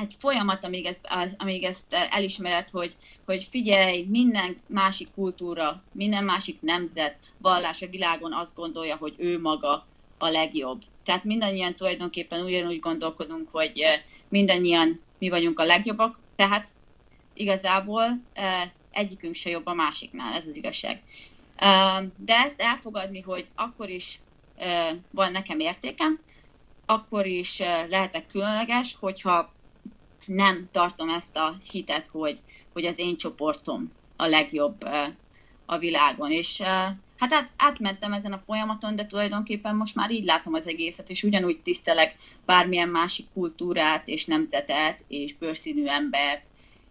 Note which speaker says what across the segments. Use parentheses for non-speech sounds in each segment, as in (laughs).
Speaker 1: egy folyamat, amíg ezt, amíg ezt elismered, hogy, hogy figyelj, minden másik kultúra, minden másik nemzet, vallás a világon azt gondolja, hogy ő maga a legjobb. Tehát mindannyian tulajdonképpen ugyanúgy gondolkodunk, hogy mindannyian mi vagyunk a legjobbak, tehát igazából egyikünk se jobb a másiknál, ez az igazság. De ezt elfogadni, hogy akkor is van nekem értékem, akkor is lehetek különleges, hogyha nem tartom ezt a hitet, hogy, hogy az én csoportom a legjobb a világon. És hát át, átmentem ezen a folyamaton, de tulajdonképpen most már így látom az egészet, és ugyanúgy tisztelek bármilyen másik kultúrát, és nemzetet, és bőrszínű embert,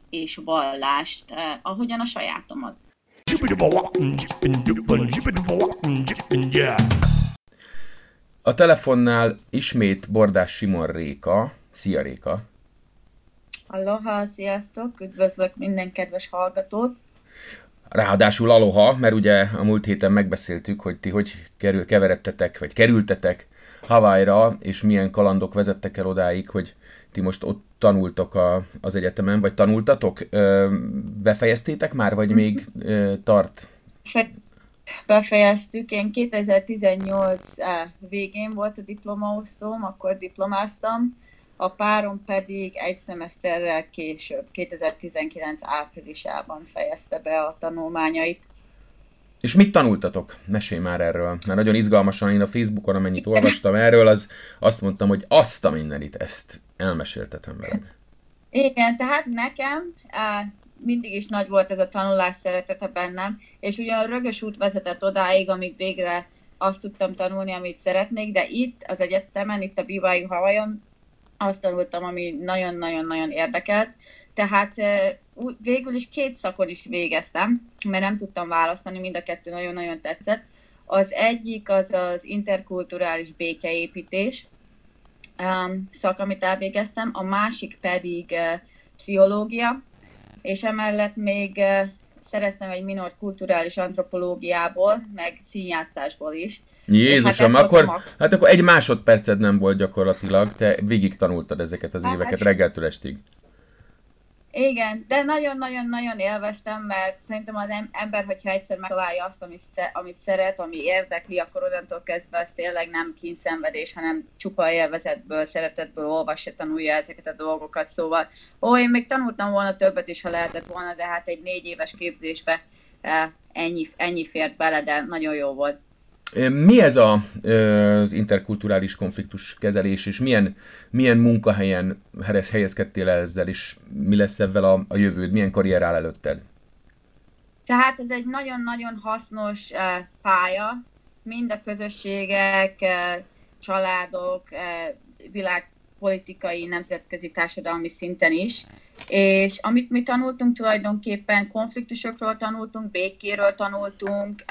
Speaker 1: és vallást, ahogyan a sajátomat.
Speaker 2: A telefonnál ismét Bordás Simon Réka. Szia Réka!
Speaker 1: Aloha, sziasztok! Üdvözlök minden kedves hallgatót!
Speaker 2: Ráadásul aloha, mert ugye a múlt héten megbeszéltük, hogy ti hogy kerül, keveredtetek, vagy kerültetek Hawaii-ra, és milyen kalandok vezettek el odáig, hogy ti most ott tanultok a, az egyetemen, vagy tanultatok? Ö, befejeztétek már, vagy még ö, tart?
Speaker 1: Befejeztük. Én 2018 végén volt a diplomaosztóm, akkor diplomáztam, a párom pedig egy szemeszterrel később, 2019 áprilisában fejezte be a tanulmányait.
Speaker 2: És mit tanultatok? Mesélj már erről, mert nagyon izgalmasan én a Facebookon, amennyit olvastam erről, az azt mondtam, hogy azt a mindenit, ezt elmeséltetem veled.
Speaker 1: Igen, tehát nekem mindig is nagy volt ez a tanulás szeretete bennem, és ugyan a rögös út vezetett odáig, amíg végre azt tudtam tanulni, amit szeretnék, de itt az egyetemen, itt a BYU Hawaiion azt tanultam, ami nagyon-nagyon-nagyon érdekelt. Tehát végül is két szakon is végeztem, mert nem tudtam választani, mind a kettő nagyon-nagyon tetszett. Az egyik az az interkulturális békeépítés um, szak, amit elvégeztem, a másik pedig pszichológia, és emellett még szereztem egy minort kulturális antropológiából, meg színjátszásból is.
Speaker 2: Jézusom, hát akkor, hát akkor egy másodperced nem volt gyakorlatilag, te végig tanultad ezeket az hát, éveket reggeltől estig.
Speaker 1: Igen, de nagyon-nagyon-nagyon élveztem, mert szerintem az ember, hogyha egyszer megtalálja azt, amit, amit szeret, ami érdekli, akkor onnantól kezdve ez tényleg nem kínszenvedés, hanem csupa élvezetből, szeretetből olvassa, tanulja ezeket a dolgokat. Szóval, ó, én még tanultam volna többet is, ha lehetett volna, de hát egy négy éves képzésbe eh, ennyi, ennyi fért bele, de nagyon jó volt.
Speaker 2: Mi ez a, az interkulturális konfliktus kezelés, és milyen, milyen munkahelyen helyezkedtél el ezzel, és mi lesz ezzel a, a jövőd, milyen karrier áll előtted?
Speaker 1: Tehát ez egy nagyon-nagyon hasznos pálya, mind a közösségek, családok, világpolitikai, nemzetközi társadalmi szinten is. És amit mi tanultunk tulajdonképpen, konfliktusokról tanultunk, békéről tanultunk,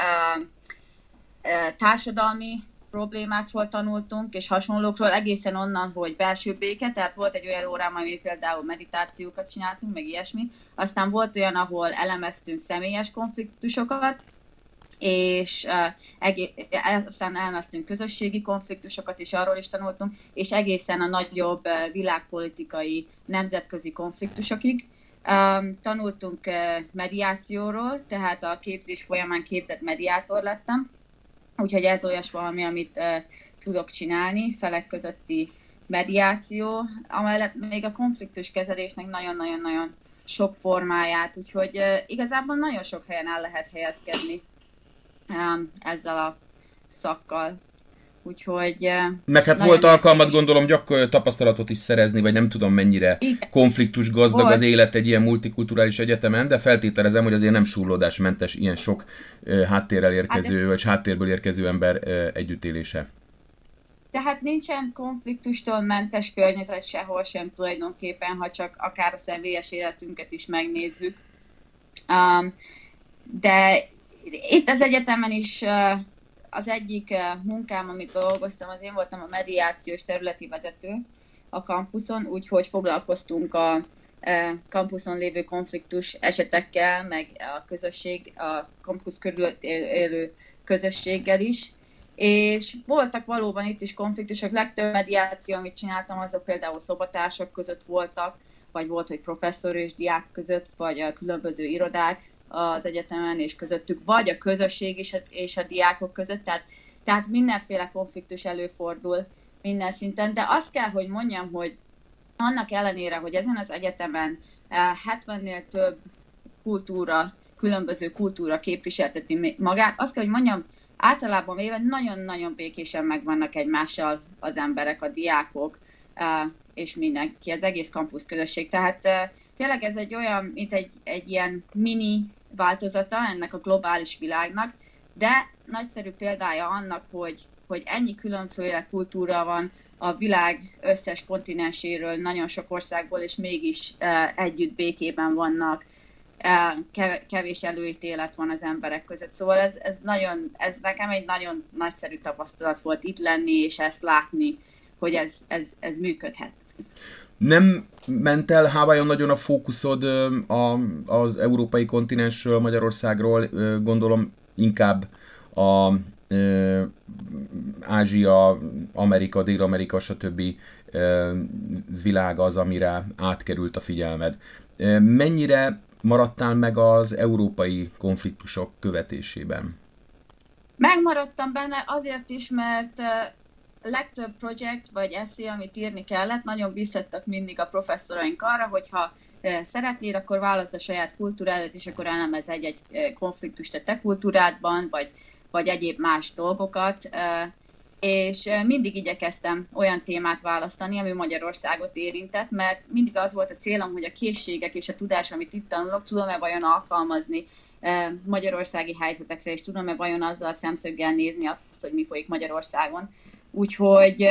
Speaker 1: társadalmi problémákról tanultunk, és hasonlókról, egészen onnan, hogy belső béke, tehát volt egy olyan órám, ami például meditációkat csináltunk, meg ilyesmi, aztán volt olyan, ahol elemeztünk személyes konfliktusokat, és uh, aztán elmeztünk közösségi konfliktusokat, és arról is tanultunk, és egészen a nagyobb világpolitikai, nemzetközi konfliktusokig. Tanultunk mediációról, tehát a képzés folyamán képzett mediátor lettem, Úgyhogy ez olyas valami, amit uh, tudok csinálni, felek közötti mediáció, amellett még a konfliktus kezelésnek nagyon-nagyon-nagyon sok formáját, úgyhogy uh, igazából nagyon sok helyen el lehet helyezkedni um, ezzel a szakkal. Úgyhogy...
Speaker 2: Meg hát volt alkalmat gondolom gyak tapasztalatot is szerezni, vagy nem tudom mennyire Igen. konfliktus gazdag volt. az élet egy ilyen multikulturális egyetemen, de feltételezem, hogy azért nem súrlódásmentes ilyen sok háttérrel érkező, hát, vagy háttérből érkező ember együttélése.
Speaker 1: Tehát nincsen konfliktustól mentes környezet sehol sem tulajdonképpen, ha csak akár a személyes életünket is megnézzük. Um, de itt az egyetemen is uh, az egyik eh, munkám, amit dolgoztam, az én voltam a mediációs területi vezető a kampuszon, úgyhogy foglalkoztunk a eh, kampuszon lévő konfliktus esetekkel, meg a közösség, a kampusz körül élő közösséggel is. És voltak valóban itt is konfliktusok, legtöbb mediáció, amit csináltam, azok például szobatársak között voltak, vagy volt, hogy professzor és diák között, vagy a különböző irodák az egyetemen és közöttük, vagy a közösség és a, és a diákok között, tehát, tehát mindenféle konfliktus előfordul minden szinten, de azt kell, hogy mondjam, hogy annak ellenére, hogy ezen az egyetemen 70-nél eh, több kultúra, különböző kultúra képviselteti magát, azt kell, hogy mondjam, általában véve nagyon-nagyon békésen megvannak egymással az emberek, a diákok, eh, és mindenki, az egész kampusz közösség. Tehát eh, tényleg ez egy olyan, mint egy, egy ilyen mini változata ennek a globális világnak, de nagyszerű példája annak, hogy, hogy ennyi különféle kultúra van a világ összes kontinenséről, nagyon sok országból, és mégis uh, együtt békében vannak, uh, kevés előítélet van az emberek között. Szóval ez, ez, nagyon, ez nekem egy nagyon nagyszerű tapasztalat volt itt lenni, és ezt látni, hogy ez, ez, ez működhet.
Speaker 2: Nem ment el Hávályon nagyon a fókuszod a, az európai kontinensről, Magyarországról, gondolom inkább a Ázsia, Amerika, Dél-Amerika, stb. világ az, amire átkerült a figyelmed. Mennyire maradtál meg az európai konfliktusok követésében?
Speaker 1: Megmaradtam benne azért is, mert legtöbb projekt vagy eszé, amit írni kellett, nagyon bíztattak mindig a professzoraink arra, hogyha szeretnél, akkor válaszd a saját kultúrádat, és akkor elemez egy-egy konfliktust a te kultúrádban, vagy vagy egyéb más dolgokat, és mindig igyekeztem olyan témát választani, ami Magyarországot érintett, mert mindig az volt a célom, hogy a készségek és a tudás, amit itt tanulok, tudom-e vajon alkalmazni magyarországi helyzetekre, és tudom-e vajon azzal szemszöggel nézni azt, hogy mi folyik Magyarországon. Úgyhogy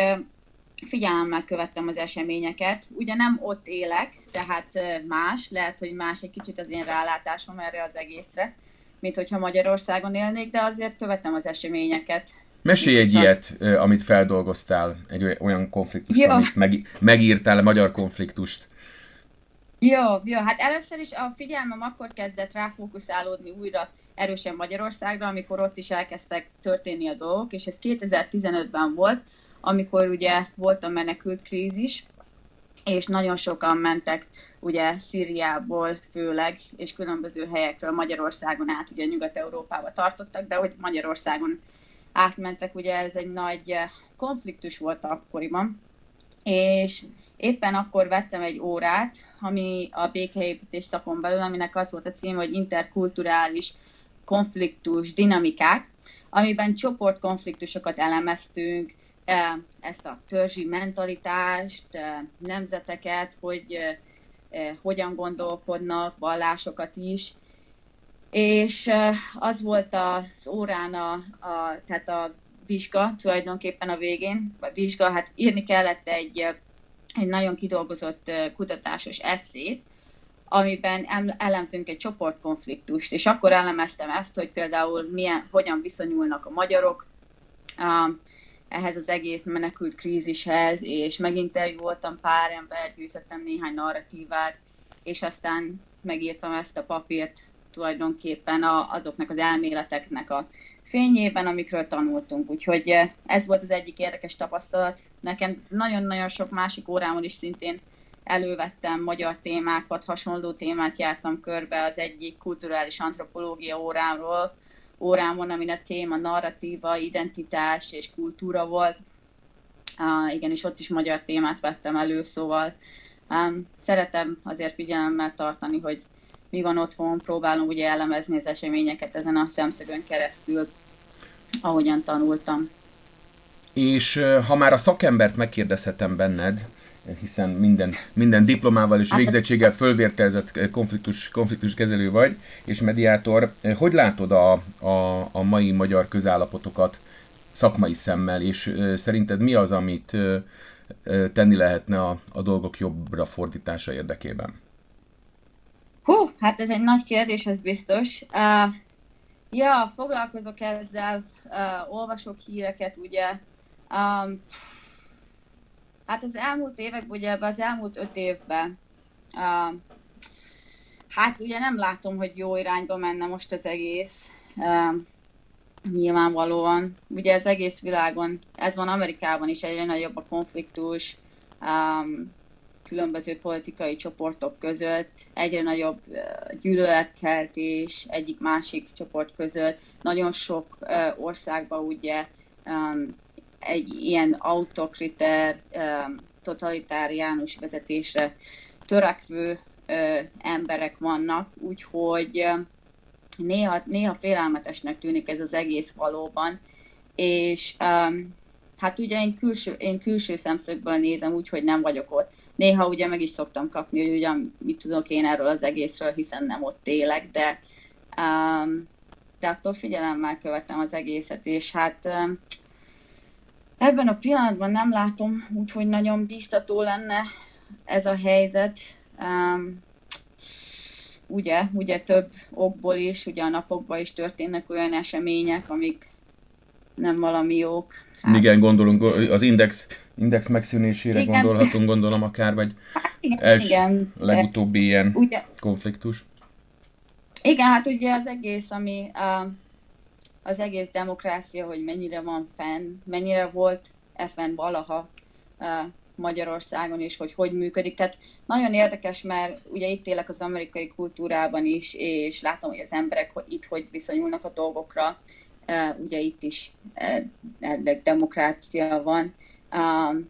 Speaker 1: figyelemmel követtem az eseményeket. Ugye nem ott élek, tehát más, lehet, hogy más egy kicsit az én rálátásom erre az egészre, mint hogyha Magyarországon élnék, de azért követem az eseményeket.
Speaker 2: Mesélj egy ilyet, amit feldolgoztál, egy olyan konfliktust, ja. amit meg, megírtál, magyar konfliktust.
Speaker 1: Jó, jó, hát először is a figyelmem akkor kezdett ráfókuszálódni újra erősen Magyarországra, amikor ott is elkezdtek történni a dolgok, és ez 2015-ben volt, amikor ugye volt a menekült krízis, és nagyon sokan mentek ugye Szíriából főleg, és különböző helyekről Magyarországon át, ugye Nyugat-Európába tartottak, de hogy Magyarországon átmentek, ugye ez egy nagy konfliktus volt akkoriban, és éppen akkor vettem egy órát, ami a békeépítés szakon belül, aminek az volt a cím, hogy interkulturális konfliktus dinamikák, amiben csoportkonfliktusokat elemeztünk, eh, ezt a törzsi mentalitást, eh, nemzeteket, hogy Eh, hogyan gondolkodnak, vallásokat is. És az volt az órán a, a, tehát a vizsga tulajdonképpen a végén, a vizsga, hát írni kellett egy, egy nagyon kidolgozott kutatásos eszét, amiben elemzünk egy csoportkonfliktust, és akkor elemeztem ezt, hogy például milyen, hogyan viszonyulnak a magyarok ehhez az egész menekült krízishez, és meginterjúoltam pár embert, gyűjtöttem néhány narratívát, és aztán megírtam ezt a papírt tulajdonképpen azoknak az elméleteknek a fényében, amikről tanultunk. Úgyhogy eh, ez volt az egyik érdekes tapasztalat. Nekem nagyon-nagyon sok másik órámon is szintén elővettem magyar témákat, hasonló témát jártam körbe az egyik kulturális antropológia órámról, órámon, amin a téma narratíva, identitás és kultúra volt. Uh, igen, és ott is magyar témát vettem elő, szóval um, szeretem azért figyelemmel tartani, hogy mi van otthon, próbálom ugye elemezni az eseményeket ezen a szemszögön keresztül, ahogyan tanultam.
Speaker 2: És ha már a szakembert megkérdezhetem benned, hiszen minden, minden diplomával és hát- végzettséggel fölvértelzett konfliktus, konfliktus kezelő vagy, és mediátor. Hogy látod a, a, a mai magyar közállapotokat szakmai szemmel, és szerinted mi az, amit tenni lehetne a, a dolgok jobbra fordítása érdekében?
Speaker 1: Hú, hát ez egy nagy kérdés, ez biztos. Uh, ja, foglalkozok ezzel, uh, olvasok híreket, ugye. Um, Hát az elmúlt évek, ugye az elmúlt öt évben, uh, hát ugye nem látom, hogy jó irányba menne most az egész. Uh, nyilvánvalóan. Ugye az egész világon, ez van Amerikában is egyre nagyobb a konfliktus. Um, különböző politikai csoportok között, egyre nagyobb gyűlöletkeltés egyik-másik csoport között. Nagyon sok országban ugye egy ilyen autokriter, totalitáriánus vezetésre törekvő emberek vannak, úgyhogy néha, néha félelmetesnek tűnik ez az egész valóban, és um, hát ugye én külső, én külső szemszögből nézem úgy, hogy nem vagyok ott. Néha ugye meg is szoktam kapni, hogy ugyan mit tudok én erről az egészről, hiszen nem ott élek, de, um, de attól figyelemmel követem az egészet, és hát um, ebben a pillanatban nem látom úgy, hogy nagyon biztató lenne ez a helyzet. Um, ugye, ugye több okból is, ugye a napokban is történnek olyan események, amik nem valami jók.
Speaker 2: Hát, igen, gondolunk, az index, index megszűnésére igen. gondolhatunk, gondolom akár, vagy hát igen, els, igen. legutóbbi ilyen ugye, konfliktus.
Speaker 1: Igen, hát ugye az egész, ami az egész demokrácia, hogy mennyire van fenn, mennyire volt e fenn valaha Magyarországon is, hogy hogy működik. Tehát nagyon érdekes, mert ugye itt élek az amerikai kultúrában is, és látom, hogy az emberek itt hogy viszonyulnak a dolgokra. Ugye itt is demokrácia van,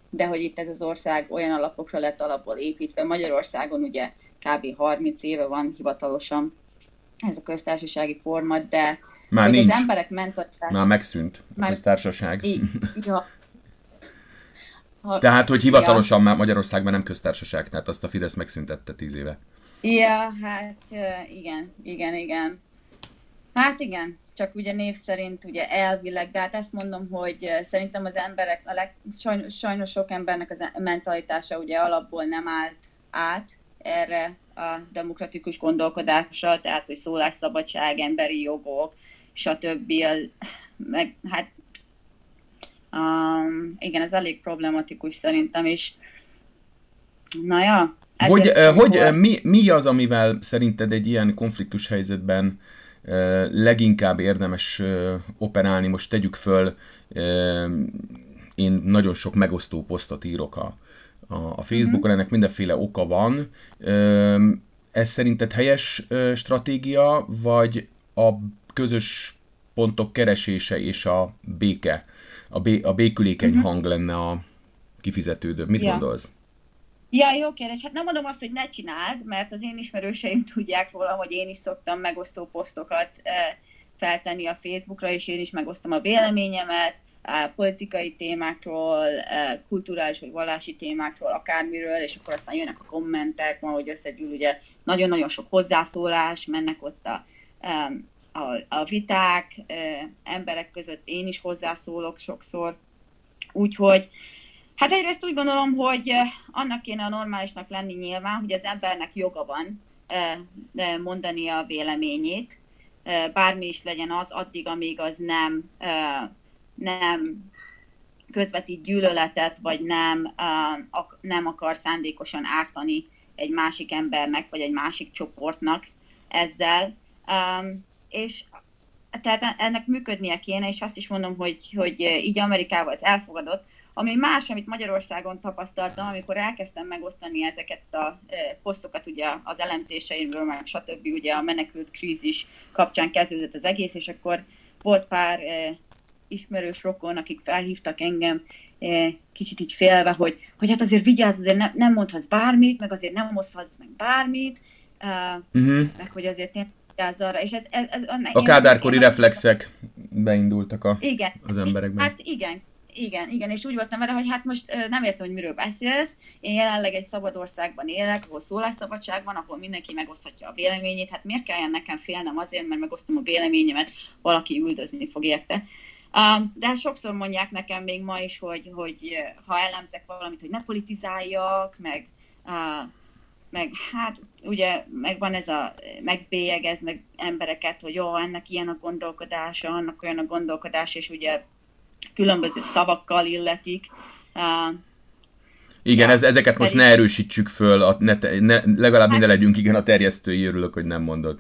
Speaker 1: de hogy itt ez az ország olyan alapokra lett alapból építve. Magyarországon ugye kb. 30 éve van hivatalosan ez a köztársasági forma, de
Speaker 2: már nincs.
Speaker 1: az emberek mentalitása...
Speaker 2: Már megszűnt a köztársaság.
Speaker 1: ja, (laughs)
Speaker 2: ha, Tehát, hogy hivatalosan ja. már Magyarországban nem köztársaság, tehát azt a Fidesz megszüntette tíz éve.
Speaker 1: Ja, hát igen, igen, igen. Hát igen, csak ugye név szerint ugye elvileg, de hát ezt mondom, hogy szerintem az emberek, a leg, sajnos, sajnos sok embernek az mentalitása ugye alapból nem állt át erre a demokratikus gondolkodásra, tehát hogy szólásszabadság, emberi jogok, stb. Meg, hát Um, igen, ez elég problematikus szerintem is. Na ja.
Speaker 2: Hogy, uh, hogy uh, mi, mi az, amivel szerinted egy ilyen konfliktus helyzetben uh, leginkább érdemes uh, operálni? Most tegyük föl, uh, én nagyon sok megosztó posztot írok a, a, a Facebookon, ennek mindenféle oka van. Ez szerinted helyes stratégia, vagy a közös pontok keresése és a béke a, bé, a békülékeny uh-huh. hang lenne a kifizetődő. Mit ja. gondolsz?
Speaker 1: Ja, jó kérdés. Hát nem mondom azt, hogy ne csináld, mert az én ismerőseim (laughs) tudják róla, hogy én is szoktam megosztó posztokat feltenni a Facebookra, és én is megosztom a véleményemet, politikai témákról, eh, kulturális vagy vallási témákról, akármiről, és akkor aztán jönnek a kommentek, van, hogy összegyűl ugye nagyon-nagyon sok hozzászólás, mennek ott a, a, a viták, emberek között én is hozzászólok sokszor, úgyhogy hát egyrészt úgy gondolom, hogy annak kéne a normálisnak lenni nyilván, hogy az embernek joga van mondani a véleményét, bármi is legyen az, addig, amíg az nem, nem közvetít gyűlöletet, vagy nem, nem akar szándékosan ártani egy másik embernek, vagy egy másik csoportnak ezzel és tehát ennek működnie kéne, és azt is mondom, hogy, hogy így Amerikában ez elfogadott, ami más, amit Magyarországon tapasztaltam, amikor elkezdtem megosztani ezeket a posztokat ugye az elemzéseimről, meg stb. ugye a menekült krízis kapcsán kezdődött az egész, és akkor volt pár ismerős rokon, akik felhívtak engem kicsit így félve, hogy, hogy hát azért vigyázz, azért ne, nem mondhatsz bármit, meg azért nem oszthatsz meg bármit, uh-huh. meg hogy azért én arra, és ez, ez, ez
Speaker 2: a kádárkori reflexek beindultak a,
Speaker 1: igen.
Speaker 2: az emberekben.
Speaker 1: Hát igen, igen, igen, és úgy voltam vele, hogy hát most nem értem, hogy miről beszélsz. Én jelenleg egy szabad országban élek, ahol szólásszabadság van, ahol mindenki megoszthatja a véleményét. Hát miért kelljen nekem félnem azért, mert megosztom a véleményemet, valaki üldözni fog érte. De hát sokszor mondják nekem még ma is, hogy, hogy ha elemzek valamit, hogy ne politizáljak, meg meg hát ugye megvan ez a, megbélyegez meg embereket, hogy jó, ennek ilyen a gondolkodása, annak olyan a gondolkodás, és ugye különböző szavakkal illetik.
Speaker 2: Igen, ez, ezeket most ne erősítsük föl, a, ne, ne, legalább hát, minden legyünk, igen, a terjesztői, örülök, hogy nem mondod.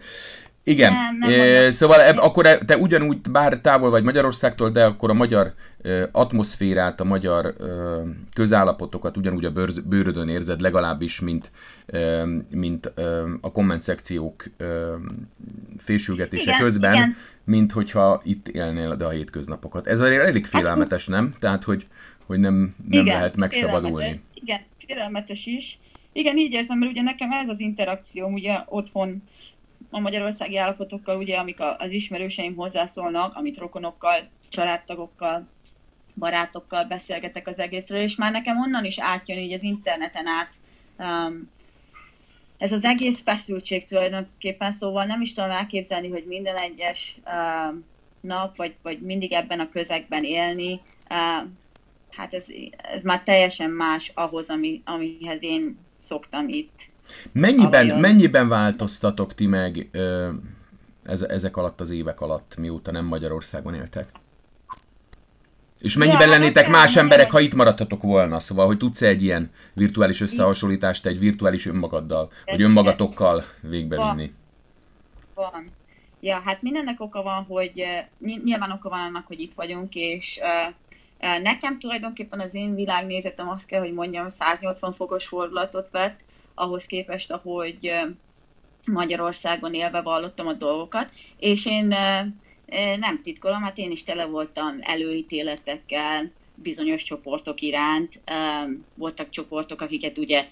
Speaker 2: Igen, nem, nem e, szóval eb, akkor e, te ugyanúgy, bár távol vagy Magyarországtól, de akkor a magyar e, atmoszférát, a magyar e, közállapotokat ugyanúgy a bőr, bőrödön érzed legalábbis, mint, e, mint e, a komment szekciók e, fésülgetése igen, közben, igen. mint hogyha itt élnél de a hétköznapokat. Ez azért elég félelmetes, nem? Tehát, hogy, hogy nem, nem igen, lehet megszabadulni.
Speaker 1: Félelmetes, igen, félelmetes is. Igen, így érzem, mert ugye nekem ez az interakció, ugye otthon a magyarországi állapotokkal, ugye, amik az ismerőseim hozzászólnak, amit rokonokkal, családtagokkal, barátokkal beszélgetek az egészről, és már nekem onnan is átjön így az interneten át um, ez az egész feszültség tulajdonképpen, szóval nem is tudom elképzelni, hogy minden egyes uh, nap, vagy, vagy mindig ebben a közegben élni, uh, hát ez, ez már teljesen más ahhoz, ami, amihez én szoktam itt
Speaker 2: Mennyiben, mennyiben változtatok ti meg ö, ez, ezek alatt az évek alatt, mióta nem Magyarországon éltek? És mennyiben ja, lennétek más emberek, ha itt maradhatok volna? Szóval, hogy tudsz egy ilyen virtuális összehasonlítást egy virtuális önmagaddal, vagy önmagatokkal végbevinni?
Speaker 1: Van. van. Ja, hát mindennek oka van, hogy nyilván oka van annak, hogy itt vagyunk, és nekem tulajdonképpen az én világnézetem azt kell, hogy mondjam, 180 fokos fordulatot vett, ahhoz képest, ahogy Magyarországon élve vallottam a dolgokat, és én nem titkolom, hát én is tele voltam előítéletekkel, bizonyos csoportok iránt. voltak csoportok, akiket ugye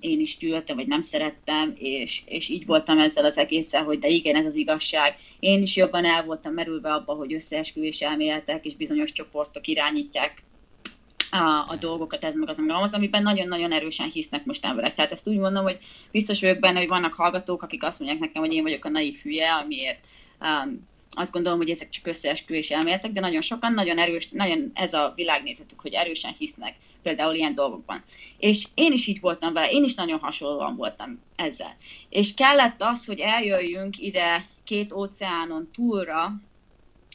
Speaker 1: én is gyűlöltem, vagy nem szerettem, és, és így voltam ezzel az egésszel, hogy de igen, ez az igazság. Én is jobban el voltam merülve abba, hogy összeesküvés elméletek és bizonyos csoportok irányítják a, a dolgokat, ez meg az, meg az, amiben nagyon-nagyon erősen hisznek most emberek. Tehát ezt úgy mondom, hogy biztos vagyok benne, hogy vannak hallgatók, akik azt mondják nekem, hogy én vagyok a naív hülye, amiért um, azt gondolom, hogy ezek csak összeesküvés elméletek, de nagyon sokan nagyon erős, nagyon ez a világnézetük, hogy erősen hisznek például ilyen dolgokban. És én is így voltam vele, én is nagyon hasonlóan voltam ezzel. És kellett az, hogy eljöjjünk ide két óceánon túlra,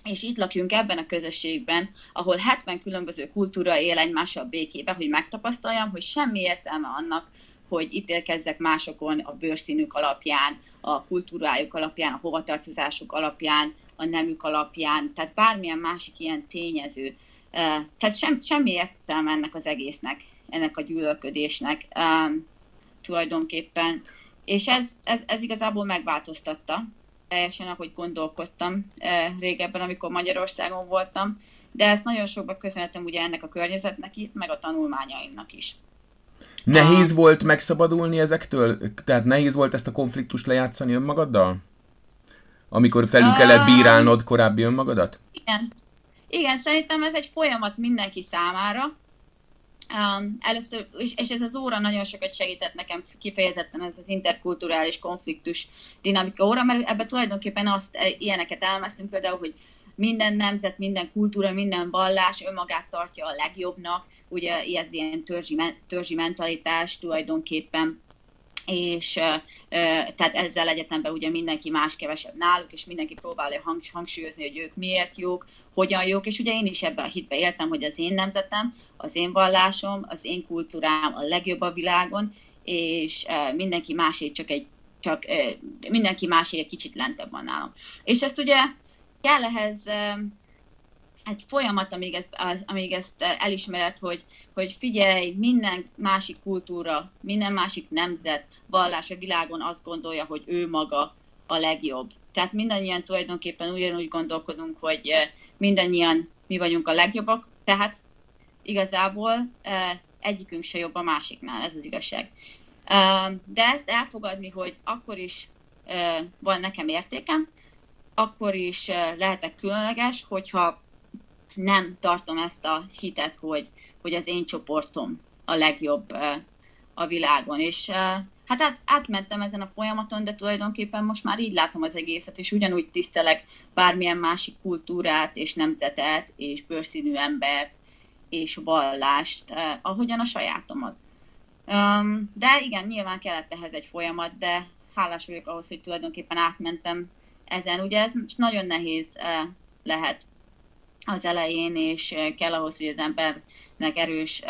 Speaker 1: és itt lakjunk ebben a közösségben, ahol 70 különböző kultúra él egymással békébe, hogy megtapasztaljam, hogy semmi értelme annak, hogy ítélkezzek másokon a bőrszínük alapján, a kultúrájuk alapján, a hovatartozásuk alapján, a nemük alapján, tehát bármilyen másik ilyen tényező. Tehát sem, semmi értelme ennek az egésznek, ennek a gyűlölködésnek tulajdonképpen. És ez, ez, ez igazából megváltoztatta teljesen, ahogy gondolkodtam eh, régebben, amikor Magyarországon voltam, de ezt nagyon sokba köszönhetem ugye ennek a környezetnek itt, meg a tanulmányaimnak is.
Speaker 2: Nehéz volt megszabadulni ezektől? Tehát nehéz volt ezt a konfliktust lejátszani önmagaddal? Amikor felül kellett bírálnod korábbi önmagadat?
Speaker 1: Igen. Igen, szerintem ez egy folyamat mindenki számára, Um, először, és, ez az óra nagyon sokat segített nekem kifejezetten ez az interkulturális konfliktus dinamika óra, mert ebben tulajdonképpen azt, e, ilyeneket elmeztünk például, hogy minden nemzet, minden kultúra, minden vallás önmagát tartja a legjobbnak, ugye ez ilyen törzsi, törzsi mentalitás tulajdonképpen, és uh, tehát ezzel egyetemben ugye mindenki más kevesebb náluk, és mindenki próbálja hangsúlyozni, hogy ők miért jók, hogyan jók, és ugye én is ebben a hitbe éltem, hogy az én nemzetem, az én vallásom, az én kultúrám a legjobb a világon, és mindenki másé csak egy csak mindenki másé egy kicsit lentebb van nálam. És ezt ugye kell ehhez egy folyamat, amíg ezt, amíg ezt elismered, hogy, hogy figyelj, minden másik kultúra, minden másik nemzet, vallás a világon azt gondolja, hogy ő maga a legjobb. Tehát mindannyian tulajdonképpen ugyanúgy gondolkodunk, hogy mindannyian mi vagyunk a legjobbak, tehát igazából egyikünk se jobb a másiknál, ez az igazság. De ezt elfogadni, hogy akkor is van nekem értékem, akkor is lehetek különleges, hogyha nem tartom ezt a hitet, hogy, hogy az én csoportom a legjobb a világon. És hát át, átmentem ezen a folyamaton, de tulajdonképpen most már így látom az egészet, és ugyanúgy tisztelek bármilyen másik kultúrát, és nemzetet, és bőrszínű embert, és vallást, ahogyan a sajátomat. De igen, nyilván kellett ehhez egy folyamat, de hálás vagyok ahhoz, hogy tulajdonképpen átmentem ezen. Ugye ez nagyon nehéz eh, lehet az elején, és kell ahhoz, hogy az embernek erős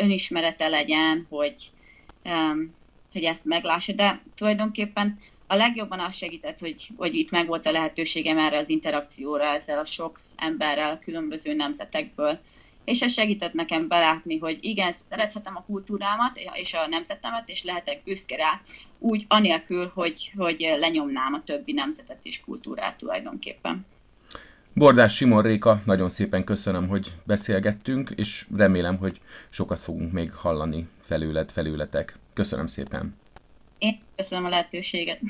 Speaker 1: önismerete legyen, hogy, hogy ezt meglássa. De tulajdonképpen a legjobban az segített, hogy, hogy itt meg volt a lehetőségem erre az interakcióra ezzel a sok emberrel, különböző nemzetekből. És ez segített nekem belátni, hogy igen, szerethetem a kultúrámat és a nemzetemet, és lehetek büszke rá, úgy anélkül, hogy, hogy lenyomnám a többi nemzetet és kultúrát tulajdonképpen.
Speaker 2: Bordás Simon Réka, nagyon szépen köszönöm, hogy beszélgettünk, és remélem, hogy sokat fogunk még hallani felőled, felületek. Köszönöm szépen!
Speaker 1: Én köszönöm a lehetőséget.